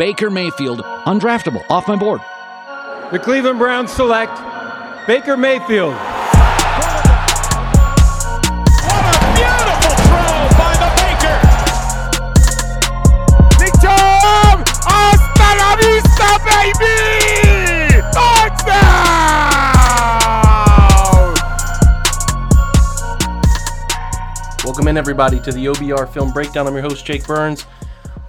Baker Mayfield, undraftable, off my board. The Cleveland Browns select Baker Mayfield. What a beautiful throw by the Baker. Nick Chubb! Hasta la vista, baby! Touchdown! Welcome in, everybody, to the OBR Film Breakdown. I'm your host, Jake Burns.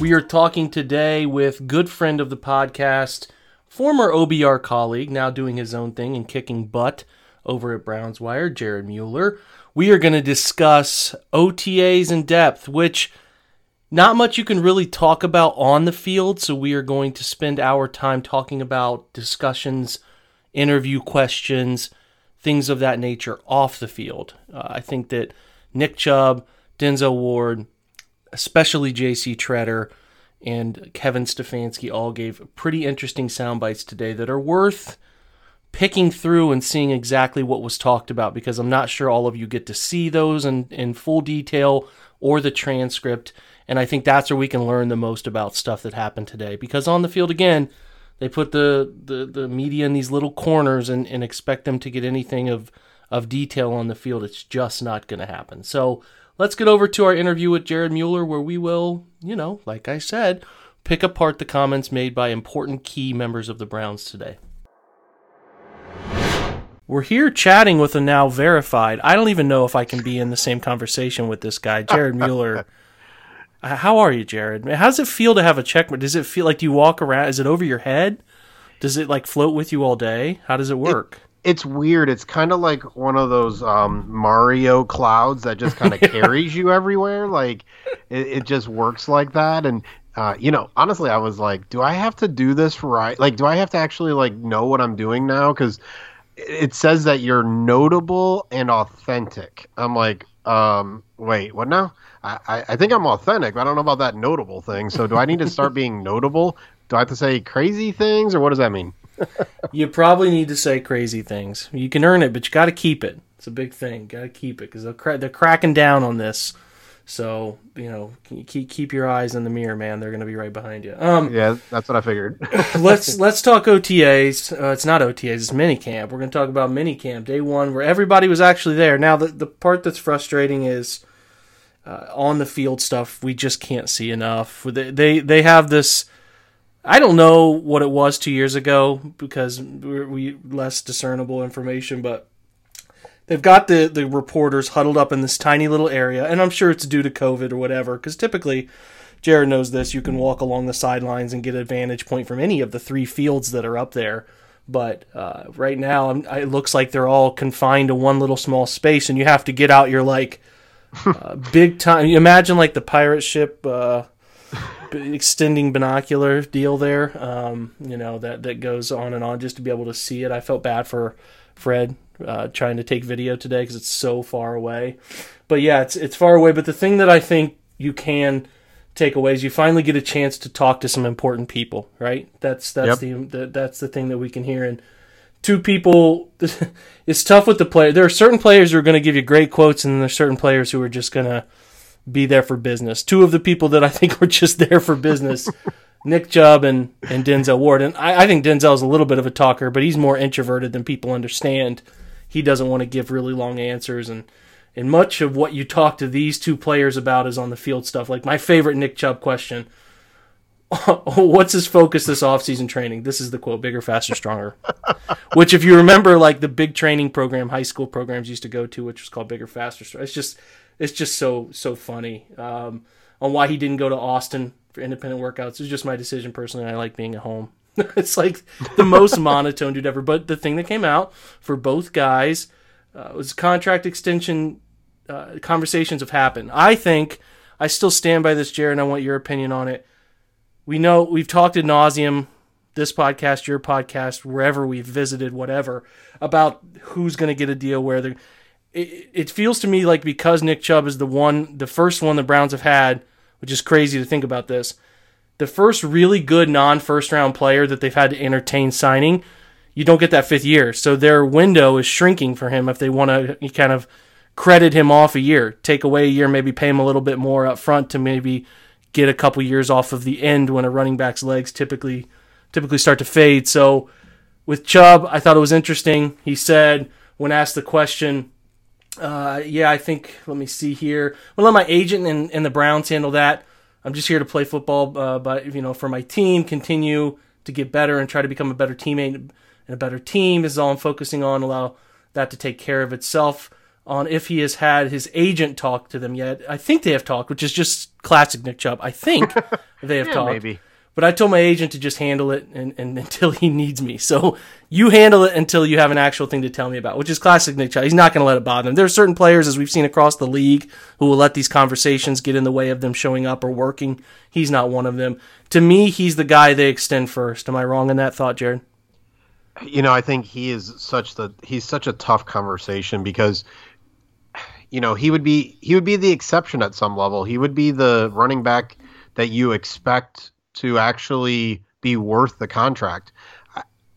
We are talking today with good friend of the podcast, former OBR colleague, now doing his own thing and kicking butt over at Browns Wire, Jared Mueller. We are going to discuss OTAs in depth, which not much you can really talk about on the field. So we are going to spend our time talking about discussions, interview questions, things of that nature off the field. Uh, I think that Nick Chubb, Denzel Ward, especially J.C. Tretter, and Kevin Stefanski all gave pretty interesting sound bites today that are worth picking through and seeing exactly what was talked about because I'm not sure all of you get to see those in, in full detail or the transcript. And I think that's where we can learn the most about stuff that happened today. Because on the field, again, they put the, the, the media in these little corners and, and expect them to get anything of, of detail on the field. It's just not going to happen. So let's get over to our interview with Jared Mueller, where we will, you know, like I said, pick apart the comments made by important key members of the Browns today. We're here chatting with a now verified. I don't even know if I can be in the same conversation with this guy, Jared Mueller. Uh, How are you, Jared? How does it feel to have a check? Does it feel like do you walk around? Is it over your head? Does it like float with you all day? How does it work? It's weird. It's kind of like one of those um, Mario clouds that just kind of carries you everywhere. Like it, it just works like that. And uh, you know, honestly, I was like, do I have to do this right? Like, do I have to actually like know what I'm doing now? Because it says that you're notable and authentic. I'm like, um, wait, what now? I, I, I think I'm authentic, but I don't know about that notable thing. So do I need to start being notable? Do I have to say crazy things, or what does that mean? You probably need to say crazy things. You can earn it, but you got to keep it. It's a big thing. Got to keep it because cra- they're cracking down on this. So you know, you keep keep your eyes in the mirror, man. They're going to be right behind you. Um, Yeah, that's what I figured. let's let's talk OTAs. Uh, it's not OTAs. It's minicamp. We're going to talk about minicamp day one, where everybody was actually there. Now, the the part that's frustrating is uh, on the field stuff. We just can't see enough. They they, they have this. I don't know what it was two years ago because we're, we less discernible information, but they've got the the reporters huddled up in this tiny little area, and I'm sure it's due to COVID or whatever. Because typically, Jared knows this. You can walk along the sidelines and get a vantage point from any of the three fields that are up there. But uh, right now, I'm- it looks like they're all confined to one little small space, and you have to get out your like uh, big time. You imagine like the pirate ship. Uh, extending binocular deal there um, you know that that goes on and on just to be able to see it. I felt bad for fred uh, trying to take video today because it's so far away. But yeah it's it's far away. But the thing that i think you can take away is you finally get a chance to talk to some important people right? That's that's the, the that's the thing that we can hear. And two people it's tough with the player there are certain players who are going to give you great quotes and then there's certain players who are just going to be there for business. Two of the people that I think were just there for business, Nick Chubb and, and Denzel Ward. And I, I think Denzel's a little bit of a talker, but he's more introverted than people understand. He doesn't want to give really long answers and and much of what you talk to these two players about is on the field stuff. Like my favorite Nick Chubb question. What's his focus this offseason training? This is the quote, bigger, faster, stronger. which if you remember like the big training program high school programs used to go to, which was called bigger, faster, stronger. It's just it's just so so funny um, on why he didn't go to Austin for independent workouts. It's just my decision personally. I like being at home. it's like the most monotone dude ever. But the thing that came out for both guys uh, was contract extension uh, conversations have happened. I think I still stand by this, Jared. And I want your opinion on it. We know we've talked ad nauseum this podcast, your podcast, wherever we've visited, whatever, about who's going to get a deal where they're it, it feels to me like because Nick Chubb is the one, the first one the Browns have had, which is crazy to think about this, the first really good non first round player that they've had to entertain signing, you don't get that fifth year. So their window is shrinking for him if they want to kind of credit him off a year, take away a year, maybe pay him a little bit more up front to maybe get a couple years off of the end when a running back's legs typically typically start to fade. So with Chubb, I thought it was interesting. He said when asked the question, uh, "Yeah, I think. Let me see here. We'll let my agent and, and the Browns handle that. I'm just here to play football, uh, but you know, for my team, continue to get better and try to become a better teammate and a better team is all I'm focusing on. Allow that to take care of itself." On if he has had his agent talk to them yet. I think they have talked, which is just classic Nick Chubb. I think they have Yeah, talked. maybe. But I told my agent to just handle it and, and until he needs me. So you handle it until you have an actual thing to tell me about, which is classic Nick Chubb. He's not going to let it bother him. There are certain players, as we've seen across the league, who will let these conversations get in the way of them showing up or working. He's not one of them. To me, he's the guy they extend first. Am I wrong in that thought, Jared? you know, I think he is such the he's such a tough conversation because you know, he would be he would be the exception at some level. He would be the running back that you expect to actually be worth the contract.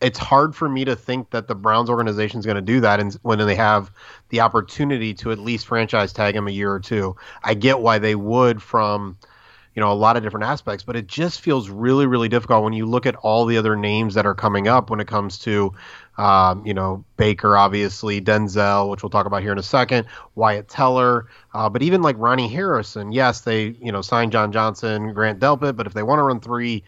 It's hard for me to think that the Browns organization is going to do that and when they have the opportunity to at least franchise tag him a year or two. I get why they would from you know a lot of different aspects but it just feels really really difficult when you look at all the other names that are coming up when it comes to um, you know baker obviously denzel which we'll talk about here in a second wyatt teller uh, but even like ronnie harrison yes they you know signed john johnson grant delpit but if they want to run three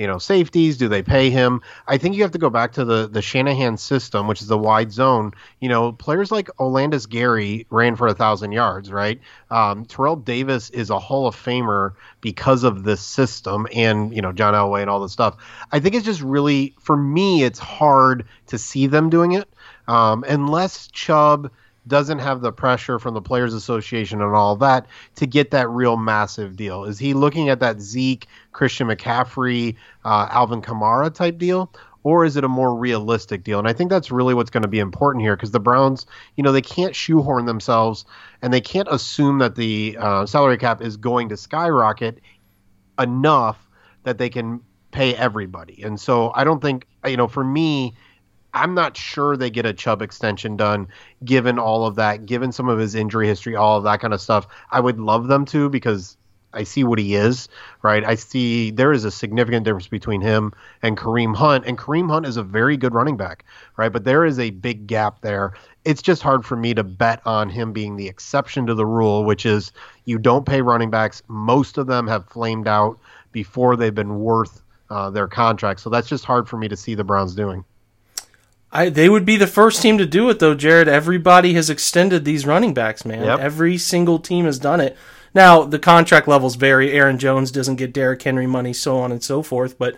you know safeties do they pay him? I think you have to go back to the the shanahan system which is the wide zone. You know players like olandis gary ran for a thousand yards right? Um, terrell davis is a hall of famer because of this system and you know john elway and all this stuff. I think it's just really for me it's hard to see them doing it. Um, unless chubb doesn't have the pressure from the Players Association and all that to get that real massive deal? Is he looking at that Zeke, Christian McCaffrey, uh, Alvin Kamara type deal? Or is it a more realistic deal? And I think that's really what's going to be important here because the Browns, you know, they can't shoehorn themselves and they can't assume that the uh, salary cap is going to skyrocket enough that they can pay everybody. And so I don't think, you know, for me, I'm not sure they get a Chubb extension done, given all of that, given some of his injury history, all of that kind of stuff. I would love them to because I see what he is, right? I see there is a significant difference between him and Kareem Hunt, and Kareem Hunt is a very good running back, right? But there is a big gap there. It's just hard for me to bet on him being the exception to the rule, which is you don't pay running backs. Most of them have flamed out before they've been worth uh, their contract, so that's just hard for me to see the Browns doing. I they would be the first team to do it though, Jared. Everybody has extended these running backs, man. Yep. Every single team has done it. Now the contract levels vary. Aaron Jones doesn't get Derrick Henry money, so on and so forth. But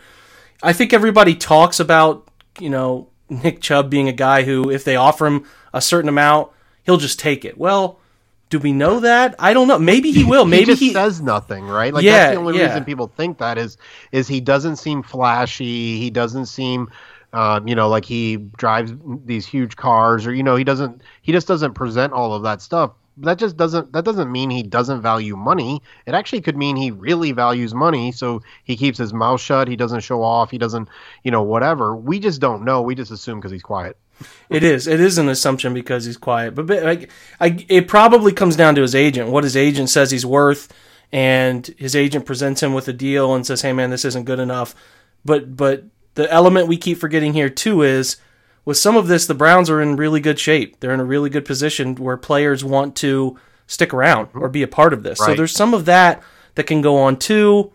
I think everybody talks about you know Nick Chubb being a guy who, if they offer him a certain amount, he'll just take it. Well, do we know that? I don't know. Maybe he will. Maybe he just he. says nothing, right? Like Yeah, that's the only yeah. reason people think that is is he doesn't seem flashy. He doesn't seem, um, you know, like he drives these huge cars, or you know, he doesn't. He just doesn't present all of that stuff. That just doesn't. That doesn't mean he doesn't value money. It actually could mean he really values money, so he keeps his mouth shut. He doesn't show off. He doesn't, you know, whatever. We just don't know. We just assume because he's quiet. It is. It is an assumption because he's quiet, but, but like, I, it probably comes down to his agent. What his agent says he's worth, and his agent presents him with a deal and says, "Hey, man, this isn't good enough." But but the element we keep forgetting here too is with some of this, the Browns are in really good shape. They're in a really good position where players want to stick around or be a part of this. So there's some of that that can go on too.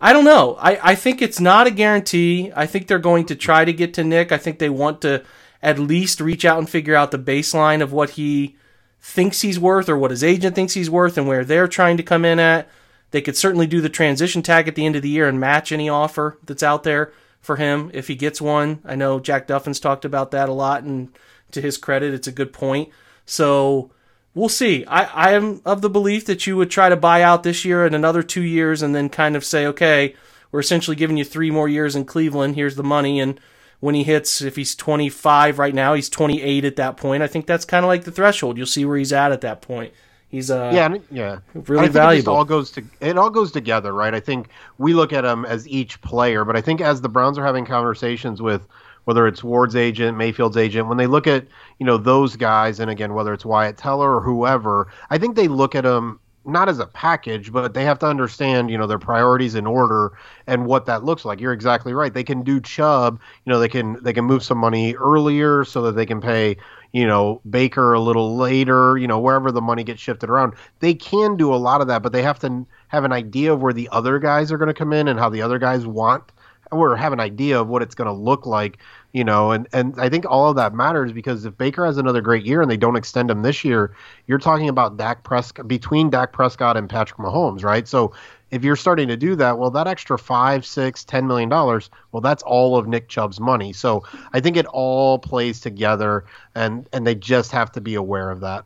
I don't know. I, I think it's not a guarantee. I think they're going to try to get to Nick. I think they want to at least reach out and figure out the baseline of what he thinks he's worth or what his agent thinks he's worth and where they're trying to come in at. They could certainly do the transition tag at the end of the year and match any offer that's out there for him if he gets one. I know Jack Duffin's talked about that a lot, and to his credit, it's a good point. So we'll see. I, I am of the belief that you would try to buy out this year and another two years and then kind of say, okay, we're essentially giving you three more years in Cleveland. Here's the money. And when he hits, if he's 25 right now, he's 28 at that point. I think that's kind of like the threshold. You'll see where he's at at that point. He's uh, Yeah, yeah. really I think It all goes to it all goes together, right? I think we look at them as each player, but I think as the Browns are having conversations with whether it's Ward's agent, Mayfield's agent, when they look at you know those guys, and again whether it's Wyatt Teller or whoever, I think they look at them not as a package, but they have to understand, you know, their priorities in order and what that looks like. You're exactly right. They can do Chubb, you know, they can they can move some money earlier so that they can pay, you know, Baker a little later, you know, wherever the money gets shifted around. They can do a lot of that, but they have to have an idea of where the other guys are going to come in and how the other guys want or have an idea of what it's going to look like you know, and and I think all of that matters because if Baker has another great year and they don't extend him this year, you're talking about Dak Prescott between Dak Prescott and Patrick Mahomes, right? So if you're starting to do that, well, that extra five, six, ten million dollars, well, that's all of Nick Chubb's money. So I think it all plays together, and and they just have to be aware of that.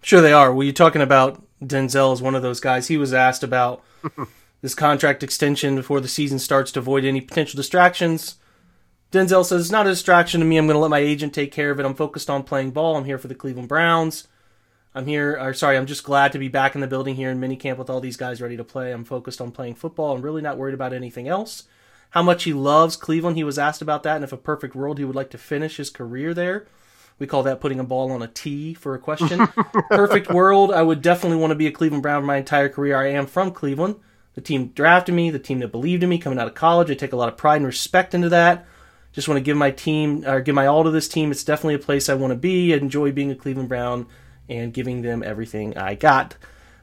Sure, they are. Well, you're talking about Denzel as one of those guys. He was asked about this contract extension before the season starts to avoid any potential distractions. Denzel says, It's not a distraction to me. I'm going to let my agent take care of it. I'm focused on playing ball. I'm here for the Cleveland Browns. I'm here, or sorry, I'm just glad to be back in the building here in minicamp with all these guys ready to play. I'm focused on playing football. I'm really not worried about anything else. How much he loves Cleveland, he was asked about that, and if a perfect world, he would like to finish his career there. We call that putting a ball on a tee for a question. perfect world, I would definitely want to be a Cleveland Brown my entire career. I am from Cleveland. The team drafted me, the team that believed in me coming out of college. I take a lot of pride and respect into that. Just want to give my team or give my all to this team. It's definitely a place I want to be. I enjoy being a Cleveland Brown and giving them everything I got.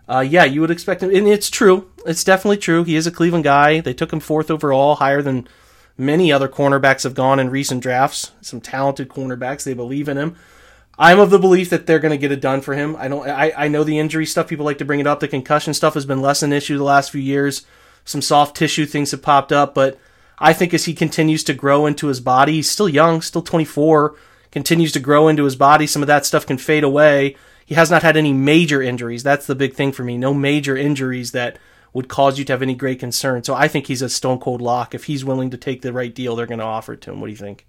Uh, yeah, you would expect him, and it's true. It's definitely true. He is a Cleveland guy. They took him fourth overall, higher than many other cornerbacks have gone in recent drafts. Some talented cornerbacks. They believe in him. I'm of the belief that they're going to get it done for him. I don't. I, I know the injury stuff. People like to bring it up. The concussion stuff has been less an issue the last few years. Some soft tissue things have popped up, but I think as he continues to grow into his body, he's still young, still 24, continues to grow into his body. Some of that stuff can fade away. He has not had any major injuries. That's the big thing for me. No major injuries that would cause you to have any great concern. So I think he's a stone cold lock. If he's willing to take the right deal, they're going to offer it to him. What do you think?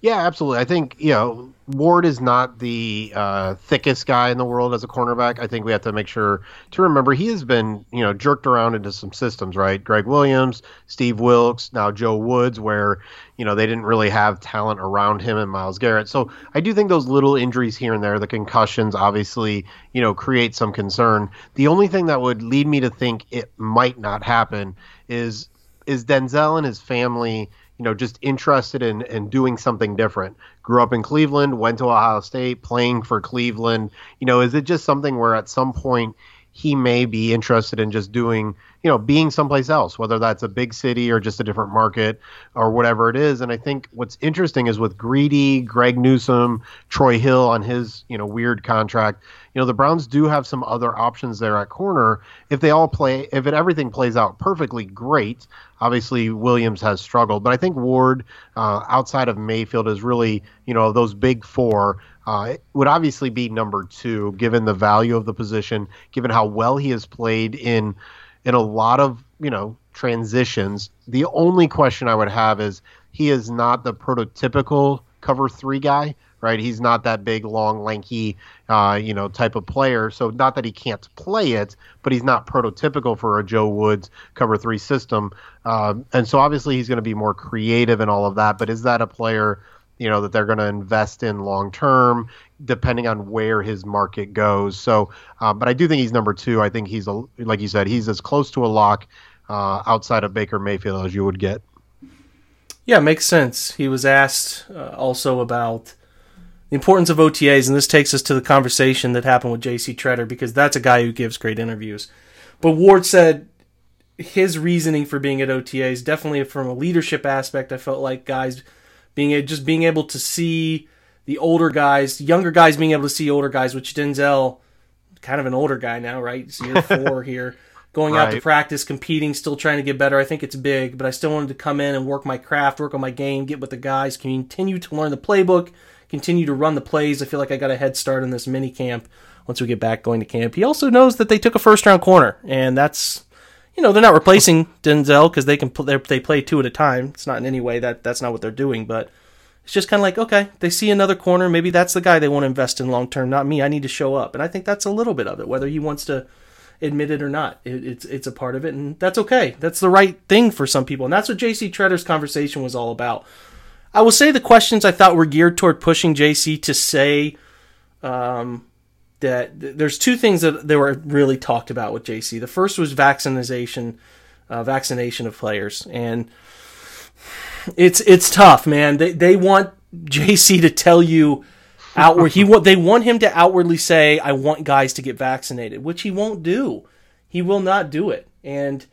Yeah, absolutely. I think you know Ward is not the uh, thickest guy in the world as a cornerback. I think we have to make sure to remember he has been you know jerked around into some systems, right? Gregg Williams, Steve Wilks, now Joe Woods, where you know they didn't really have talent around him and Myles Garrett. So I do think those little injuries here and there, the concussions, obviously you know create some concern. The only thing that would lead me to think it might not happen is is Denzel and his family you know, just interested in, in doing something different. Grew up in Cleveland, went to Ohio State, playing for Cleveland. You know, is it just something where at some point he may be interested in just doing, you know, being someplace else, whether that's a big city or just a different market or whatever it is. And I think what's interesting is with Greedy, Greg newsome Troy Hill on his, you know, weird contract, you know, the Browns do have some other options there at corner. If they all play, if it everything plays out perfectly, great. Obviously, Williams has struggled, but I think Ward, uh, outside of Mayfield, is really, you know, those big four uh, would obviously be number two, given the value of the position, given how well he has played in in a lot of you know transitions. The only question I would have is he is not the prototypical cover three guy, right? He's not that big, long, lanky, uh, you know, type of player. So not that he can't play it, but he's not prototypical for a Joe Woods cover three system. Um, and so obviously he's going to be more creative and all of that. But is that a player? You know that they're going to invest in long term depending on where his market goes. So uh, but i do think he's number two. I think he's a, like you said he's as close to a lock uh, outside of baker mayfield as you would get. Yeah makes sense. He was asked uh, also about the importance of otas and this takes us to the conversation that happened with jc tretter because that's a guy who gives great interviews. But ward said his reasoning for being at otas definitely from a leadership aspect. I felt like guys being just being able to see the older guys, younger guys being able to see older guys, which Denzel, kind of an older guy now, right? It's year four here, going right. out to practice, competing, still trying to get better. I think it's big, but I still wanted to come in and work my craft, work on my game, get with the guys, continue to learn the playbook, continue to run the plays. I feel like I got a head start in this mini camp once we get back going to camp. He also knows that they took a first round corner, and that's you know they're not replacing Denzel because they can they play two at a time. It's not in any way that that's not what they're doing, but it's just kind of like okay, they see another corner, maybe that's the guy they want to invest in long term, not me. I need to show up, and I think that's a little bit of it, whether he wants to admit it or not. It, it's it's a part of it, and that's okay. That's the right thing for some people, and that's what JC Tretter's conversation was all about. I will say the questions I thought were geared toward pushing JC to say um, that th- there's two things that they were really talked about with JC. The first was vaccination, uh, vaccination of players, and it's it's tough, man. They they want JC to tell you outward he want they want him to outwardly say I want guys to get vaccinated, which he won't do. He will not do it. And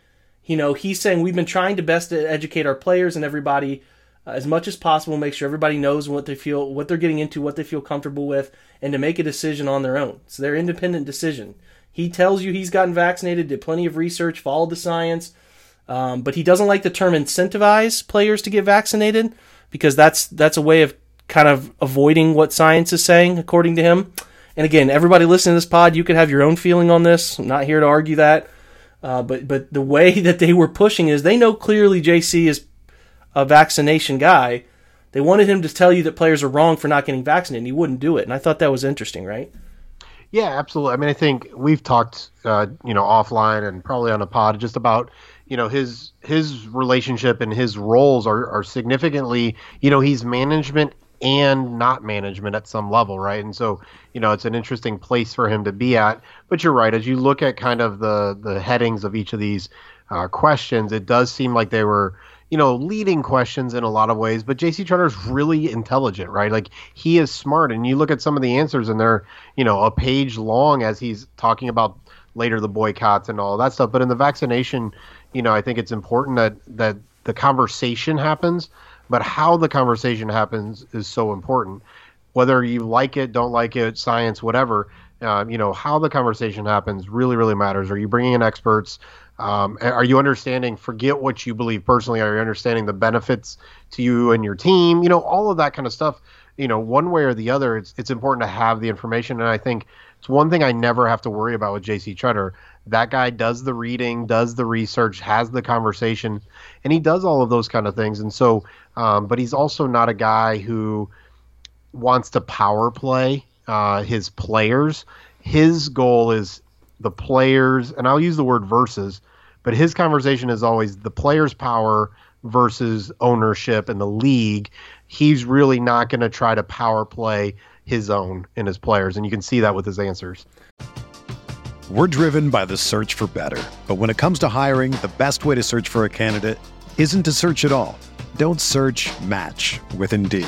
you know, he's saying we've been trying to best educate our players and everybody uh, as much as possible, make sure everybody knows what they feel, what they're getting into, what they feel comfortable with, and to make a decision on their own. It's their independent decision. He tells you he's gotten vaccinated, did plenty of research, followed the science, um, but he doesn't like the term incentivize players to get vaccinated because that's that's a way of kind of avoiding what science is saying, according to him. And again, everybody listening to this pod, you could have your own feeling on this. I'm not here to argue that. Uh, but but the way that they were pushing is they know clearly JC is a vaccination guy. They wanted him to tell you that players are wrong for not getting vaccinated. And he wouldn't do it, and I thought that was interesting, right? Yeah, absolutely. I mean, I think we've talked, uh, you know, offline and probably on a pod just about you know his his relationship and his roles are are significantly you know he's management and not management at some level right and so you know it's an interesting place for him to be at but you're right as you look at kind of the the headings of each of these uh, questions it does seem like they were you know leading questions in a lot of ways but jc is really intelligent right like he is smart and you look at some of the answers and they're you know a page long as he's talking about later the boycotts and all that stuff but in the vaccination you know, I think it's important that that the conversation happens, but how the conversation happens is so important. Whether you like it, don't like it, science, whatever, uh, you know, how the conversation happens really, really matters. Are you bringing in experts? Um, are you understanding? Forget what you believe personally. Are you understanding the benefits to you and your team? You know, all of that kind of stuff. You know, one way or the other, it's it's important to have the information. And I think it's one thing I never have to worry about with JC Tretter that guy does the reading, does the research, has the conversation, and he does all of those kind of things. And so, um, but he's also not a guy who wants to power play uh, his players. His goal is the players, and I'll use the word versus, but his conversation is always the players' power versus ownership and the league. He's really not going to try to power play his own and his players, and you can see that with his answers. We're driven by the search for better. But when it comes to hiring, the best way to search for a candidate isn't to search at all. Don't search match with Indeed.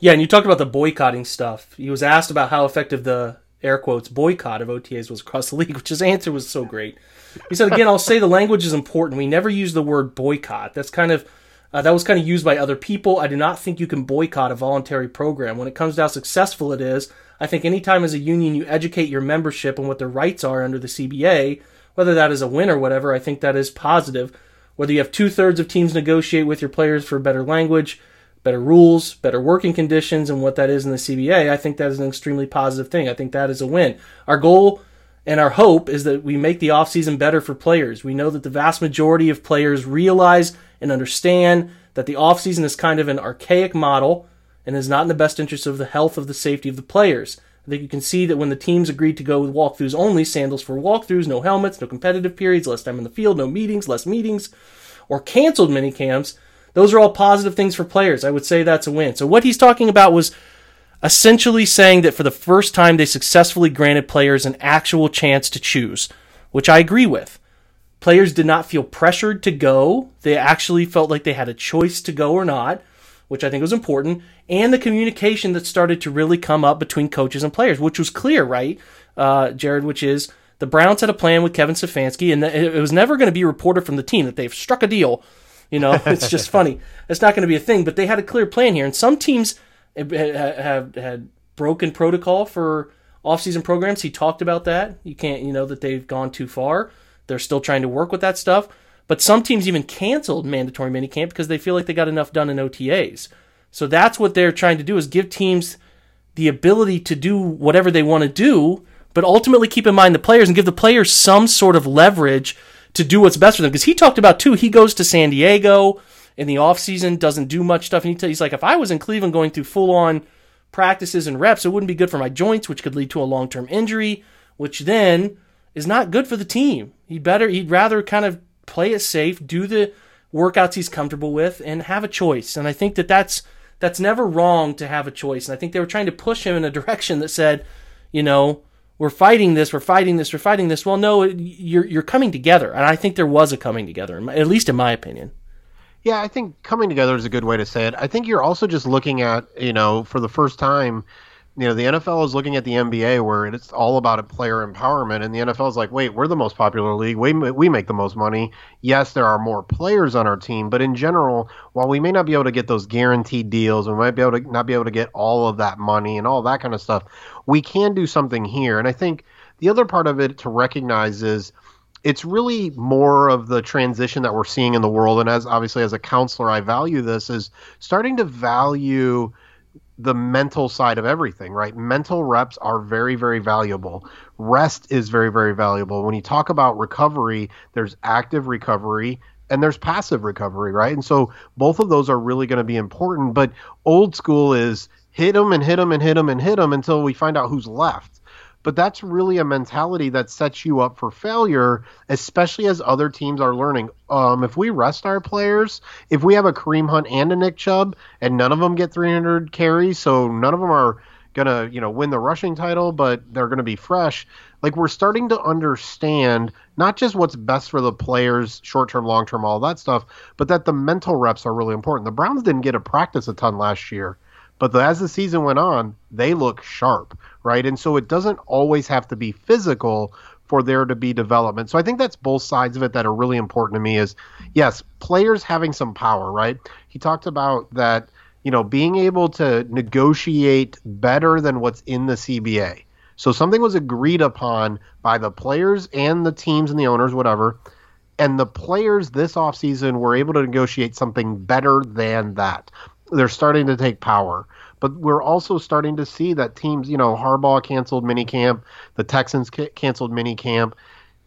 Yeah, and you talked about the boycotting stuff. He was asked about how effective the air quotes boycott of OTAs was across the league, which his answer was so great. He said, again, I'll say the language is important. We never use the word boycott. That's kind of uh, that was kind of used by other people. I do not think you can boycott a voluntary program. When it comes to how successful it is, I think anytime as a union you educate your membership on what their rights are under the CBA, whether that is a win or whatever, I think that is positive. Whether you have two thirds of teams negotiate with your players for better language, better rules, better working conditions, and what that is in the CBA, I think that is an extremely positive thing. I think that is a win. Our goal and our hope is that we make the offseason better for players. We know that the vast majority of players realize and understand that the offseason is kind of an archaic model and is not in the best interest of the health of the safety of the players. I think you can see that when the teams agreed to go with walkthroughs only, sandals for walkthroughs, no helmets, no competitive periods, less time in the field, no meetings, less meetings, or canceled mini camps, those are all positive things for players. I would say that's a win. So what he's talking about was essentially saying that for the first time they successfully granted players an actual chance to choose, which I agree with. Players did not feel pressured to go. They actually felt like they had a choice to go or not, which I think was important, and the communication that started to really come up between coaches and players, which was clear, right, uh, Jared? Which is the Browns had a plan with Kevin Stefanski, and it was never going to be reported from the team that they've struck a deal. You know, it's just funny. It's not going to be a thing, but they had a clear plan here, and some teams have had broken protocol for offseason programs. He talked about that. You can't, you know, that they've gone too far. They're still trying to work with that stuff. But some teams even canceled mandatory minicamp because they feel like they got enough done in OTAs. So that's what they're trying to do is give teams the ability to do whatever they want to do, but ultimately keep in mind the players and give the players some sort of leverage to do what's best for them. Because he talked about too, he goes to San Diego in the offseason, doesn't do much stuff. And he he's like, if I was in Cleveland going through full on practices and reps, it wouldn't be good for my joints, which could lead to a long term injury, which then is not good for the team. He'd better he'd rather kind of play it safe, do the workouts he's comfortable with, and have a choice. And I think that that's that's never wrong to have a choice. And I think they were trying to push him in a direction that said, you know, we're fighting this, we're fighting this, we're fighting this. Well, no, you're you're coming together, and I think there was a coming together, at least in my opinion. Yeah, I think coming together is a good way to say it. I think you're also just looking at, you know, for the first time, you know, the NFL is looking at the NBA where it's all about a player empowerment, and the NFL is like, wait, we're the most popular league. We we make the most money. Yes, there are more players on our team, but in general, while we may not be able to get those guaranteed deals, we might be able to not be able to get all of that money and all that kind of stuff. We can do something here, and I think the other part of it to recognize is it's really more of the transition that we're seeing in the world and as obviously as a counselor i value this is starting to value the mental side of everything right? Mental reps are very very valuable. Rest is very very valuable. When you talk about recovery there's active recovery and there's passive recovery right? And so both of those are really going to be important but old school is hit them and hit them and hit them and hit them until we find out who's left but that's really a mentality that sets you up for failure, especially as other teams are learning. Um, if we rest our players, if we have a Kareem Hunt and a Nick Chubb, and none of them get 300 carries, so none of them are gonna you know win the rushing title, but they're gonna be fresh. Like we're starting to understand not just what's best for the players, short term, long term, all that stuff, but that the mental reps are really important. The Browns didn't get to practice a ton last year. But as the season went on, they look sharp, right? And so it doesn't always have to be physical for there to be development. So I think that's both sides of it that are really important to me is yes, players having some power, right? He talked about that, you know, being able to negotiate better than what's in the CBA. So something was agreed upon by the players and the teams and the owners, whatever. And the players this offseason were able to negotiate something better than that they're starting to take power. But we're also starting to see that teams, you know, Harbaugh canceled minicamp, the Texans ca- canceled minicamp.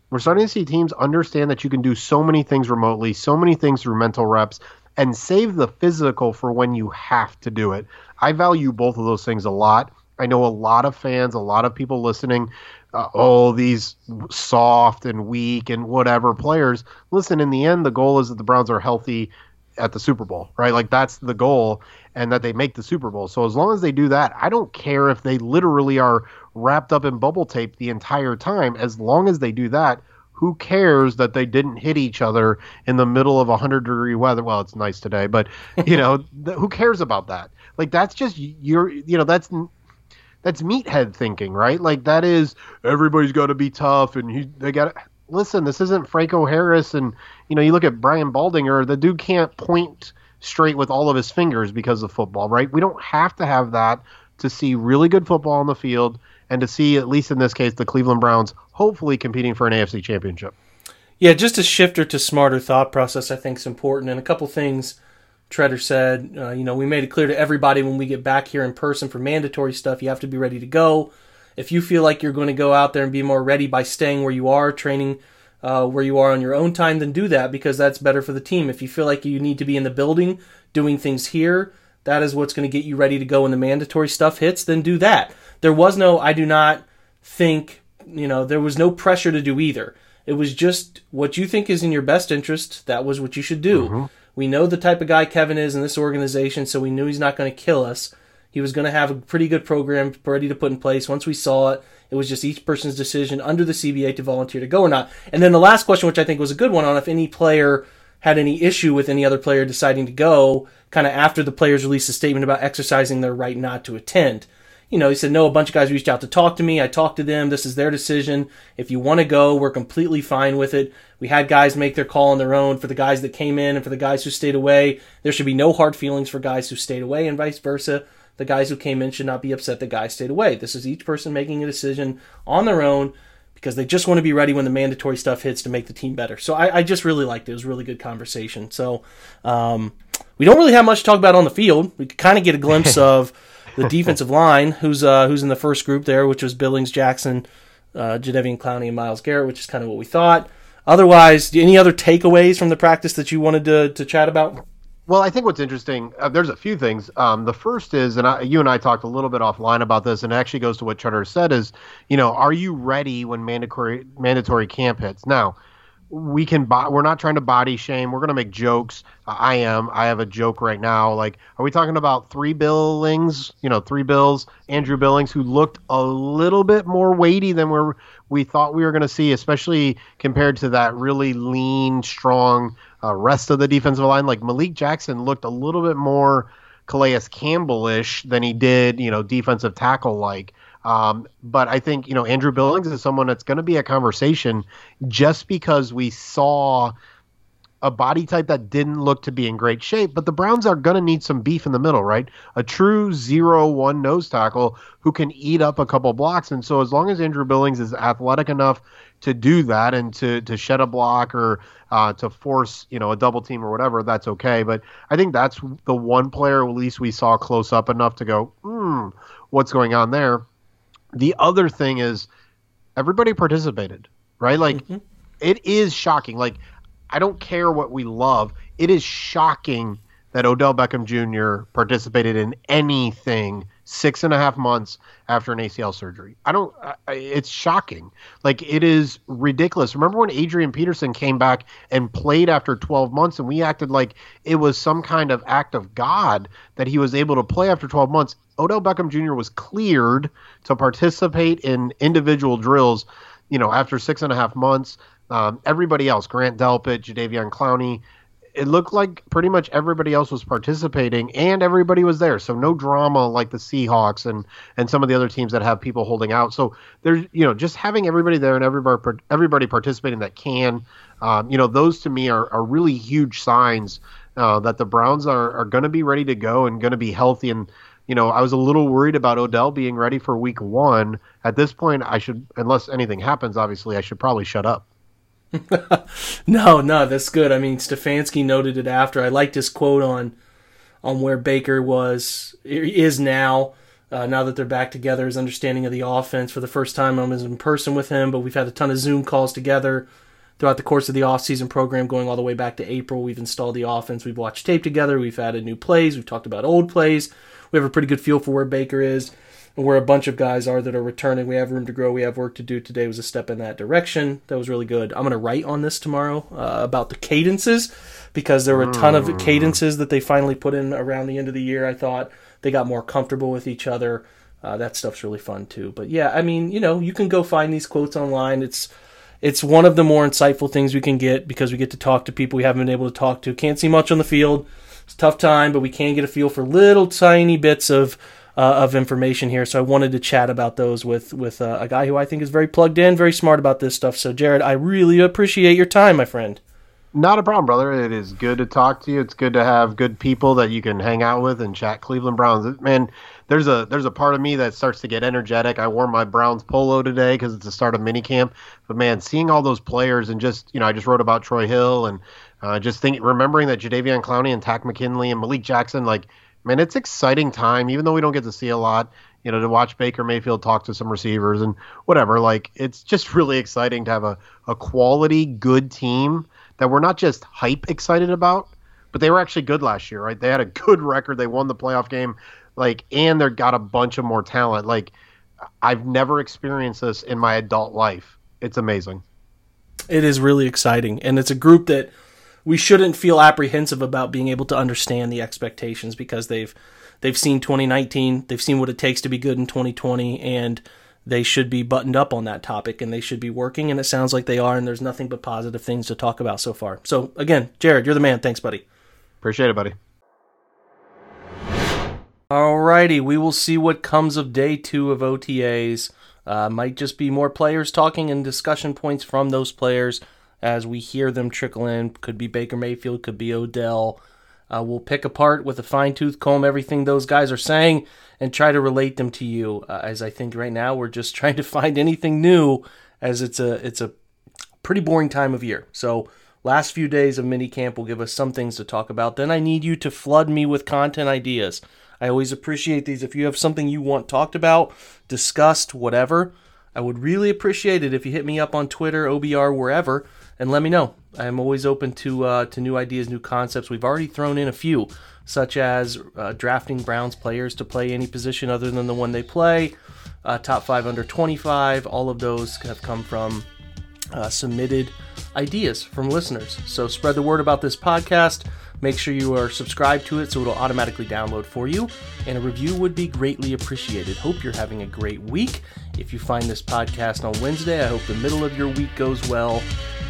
We're starting to see teams understand that you can do so many things remotely, so many things through mental reps, and save the physical for when you have to do it. I value both of those things a lot. I know a lot of fans, a lot of people listening. Uh, oh, these soft and weak and whatever players. Listen, in the end, the goal is that the Browns are healthy at the Super Bowl, right? Like that's the goal and that they make the Super Bowl. So as long as they do that, I don't care if they literally are wrapped up in bubble tape the entire time. As long as they do that, who cares that they didn't hit each other in the middle of 100 degree weather? Well, it's nice today, but you know, th- who cares about that? Like that's just your you know, that's that's meathead thinking, right? Like that is everybody's got to be tough and he, they got listen, this isn't Franco Harris, and you know, you look at Brian Baldinger, the dude can't point straight with all of his fingers because of football, right? We don't have to have that to see really good football on the field and to see, at least in this case, the Cleveland Browns hopefully competing for an AFC championship. Yeah, just a shifter to smarter thought process, I think, is important. And a couple things Tretter said, uh, you know, we made it clear to everybody when we get back here in person for mandatory stuff, you have to be ready to go. If you feel like you're going to go out there and be more ready by staying where you are, training uh, where you are on your own time, then do that because that's better for the team. If you feel like you need to be in the building doing things here, that is what's going to get you ready to go when the mandatory stuff hits, then do that. There was no, I do not think, you know, there was no pressure to do either. It was just what you think is in your best interest. That was what you should do. Mm-hmm. We know the type of guy Kevin is in this organization, so we knew he's not going to kill us. He was going to have a pretty good program ready to put in place. Once we saw it, it was just each person's decision under the CBA to volunteer to go or not. And then the last question, which I think was a good one on if any player had any issue with any other player deciding to go kind of after the players released a statement about exercising their right not to attend. You know, he said, no, a bunch of guys reached out to talk to me. I talked to them. This is their decision. If you want to go, we're completely fine with it. We had guys make their call on their own. For the guys that came in and for the guys who stayed away, there should be no hard feelings for guys who stayed away and vice versa. The guys who came in should not be upset the guys stayed away. This is each person making a decision on their own because they just want to be ready when the mandatory stuff hits to make the team better. So I, I just really liked it. It was a really good conversation. So um, we don't really have much to talk about on the field. We kind of get a glimpse of the defensive line, who's uh, who's in the first group there, which was Billings, Jackson, uh, Jadeveon Clowney, and Myles Garrett, which is kind of what we thought. Otherwise, any other takeaways from the practice that you wanted to, to chat about? Well, I think what's interesting, uh, there's a few things. Um, the first is, and I, you and I talked a little bit offline about this, and it actually goes to what Tretter said is, you know, are you ready when mandatory mandatory camp hits? Now, we can, bo- we're not trying to body shame. We're going to make jokes. I am. I have a joke right now. Like, are we talking about three Billings? You know, three Bills, Andrew Billings, who looked a little bit more weighty than we we thought we were going to see, especially compared to that really lean, strong uh, rest of the defensive line. Like Malik Jackson looked a little bit more Calais Campbell-ish than he did, you know, defensive tackle like. Um, but I think you know Andrew Billings is someone that's going to be a conversation just because we saw a body type that didn't look to be in great shape. But the Browns are going to need some beef in the middle, right? A true zero one nose tackle who can eat up a couple blocks. And so as long as Andrew Billings is athletic enough to do that and to to shed a block or uh, to force you know a double team or whatever, that's okay. But I think that's the one player at least we saw close up enough to go, hmm, what's going on there? The other thing is everybody participated, right? Like mm-hmm. it is shocking. Like I don't care what we love. It is shocking that Odell Beckham Jr. participated in anything six and a half months after an ACL surgery. I don't. I, it's shocking. Like it is ridiculous. Remember when Adrian Peterson came back and played after 12 months, and we acted like it was some kind of act of God that he was able to play after 12 months. Odell Beckham Jr. was cleared to participate in individual drills. You know, after six and a half months. Um, everybody else, Grant Delpit, Jadeveon Clowney, it looked like pretty much everybody else was participating and everybody was there. So no drama like the Seahawks and and some of the other teams that have people holding out. So there's you know just having everybody there and everybody everybody participating that can, um, you know, those to me are, are really huge signs uh, that the Browns are are going to be ready to go and going to be healthy and. You know, I was a little worried about Odell being ready for week one. At this point, I should, unless anything happens, obviously, I should probably shut up. no, no, that's good. I mean, Stefanski noted it after. I liked his quote on on where Baker was is now. Uh, now that they're back together, his understanding of the offense. For the first time, I was in person with him, but we've had a ton of Zoom calls together throughout the course of the offseason program, going all the way back to April. We've installed the offense. We've watched tape together. We've added new plays. We've talked about old plays. We have a pretty good feel for where Baker is and where a bunch of guys are that are returning. We have room to grow. We have work to do. Today was a step in that direction. That was really good. I'm going to write on this tomorrow uh, about the cadences because there were a ton of hmm. cadences that they finally put in around the end of the year. I thought they got more comfortable with each other. Uh, that stuff's really fun too. But yeah, I mean, you know, you can go find these quotes online. It's it's one of the more insightful things we can get because we get to talk to people we haven't been able to talk to. Can't see much on the field. It's a tough time, but we can get a feel for little tiny bits of uh, of information here. So I wanted to chat about those with with uh, a guy who I think is very plugged in, very smart about this stuff. So Jared, I really appreciate your time, my friend. Not a problem, brother. It is good to talk to you. It's good to have good people that you can hang out with and chat Cleveland Browns. Man, there's a there's a part of me that starts to get energetic. I wore my Browns polo today because it's the start of minicamp. But man, seeing all those players and just you know, I just wrote about Troy Hill and uh, just think remembering that Jadeveon Clowney and Takk McKinley and Malik Jackson like man, it's exciting time, even though we don't get to see a lot, you know, to watch Baker Mayfield talk to some receivers and whatever. Like, it's just really exciting to have a, a quality, good team that we're not just hype excited about, but they were actually good last year, right? They had a good record. They won the playoff game, like, and they've got a bunch of more talent. Like, I've never experienced this in my adult life. It's amazing. It is really exciting. And it's a group that we shouldn't feel apprehensive about being able to understand the expectations because they've they've seen 2019, they've seen what it takes to be good in 2020, and they should be buttoned up on that topic and they should be working. And it sounds like they are. And there's nothing but positive things to talk about so far. So again, Jared, you're the man. Thanks, buddy. Appreciate it, buddy. Alrighty, we will see what comes of day two of OTAs. Uh, might just be more players talking and discussion points from those players as we hear them trickle in. Could be Baker Mayfield, could be Odell. Uh, we'll pick apart with a fine tooth comb everything those guys are saying and try to relate them to you. Uh, as I think right now we're just trying to find anything new, as it's a it's a pretty boring time of year. So last few days of minicamp will give us some things to talk about. Then I need you to flood me with content ideas. I always appreciate these. If you have something you want talked about, discussed, whatever, I would really appreciate it if you hit me up on Twitter, OBR, wherever, and let me know. I'm always open to uh, to new ideas, new concepts. We've already thrown in a few, such as uh, drafting Browns players to play any position other than the one they play, uh, top five under 25. All of those have come from uh, submitted ideas from listeners. So spread the word about this podcast. Make sure you are subscribed to it so it'll automatically download for you. And a review would be greatly appreciated. Hope you're having a great week. If you find this podcast on Wednesday, I hope the middle of your week goes well.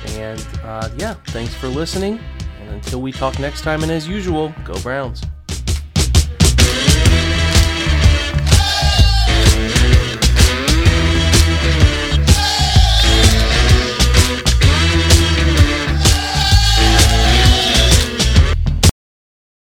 And uh, yeah, thanks for listening. And until we talk next time, and as usual, go Browns.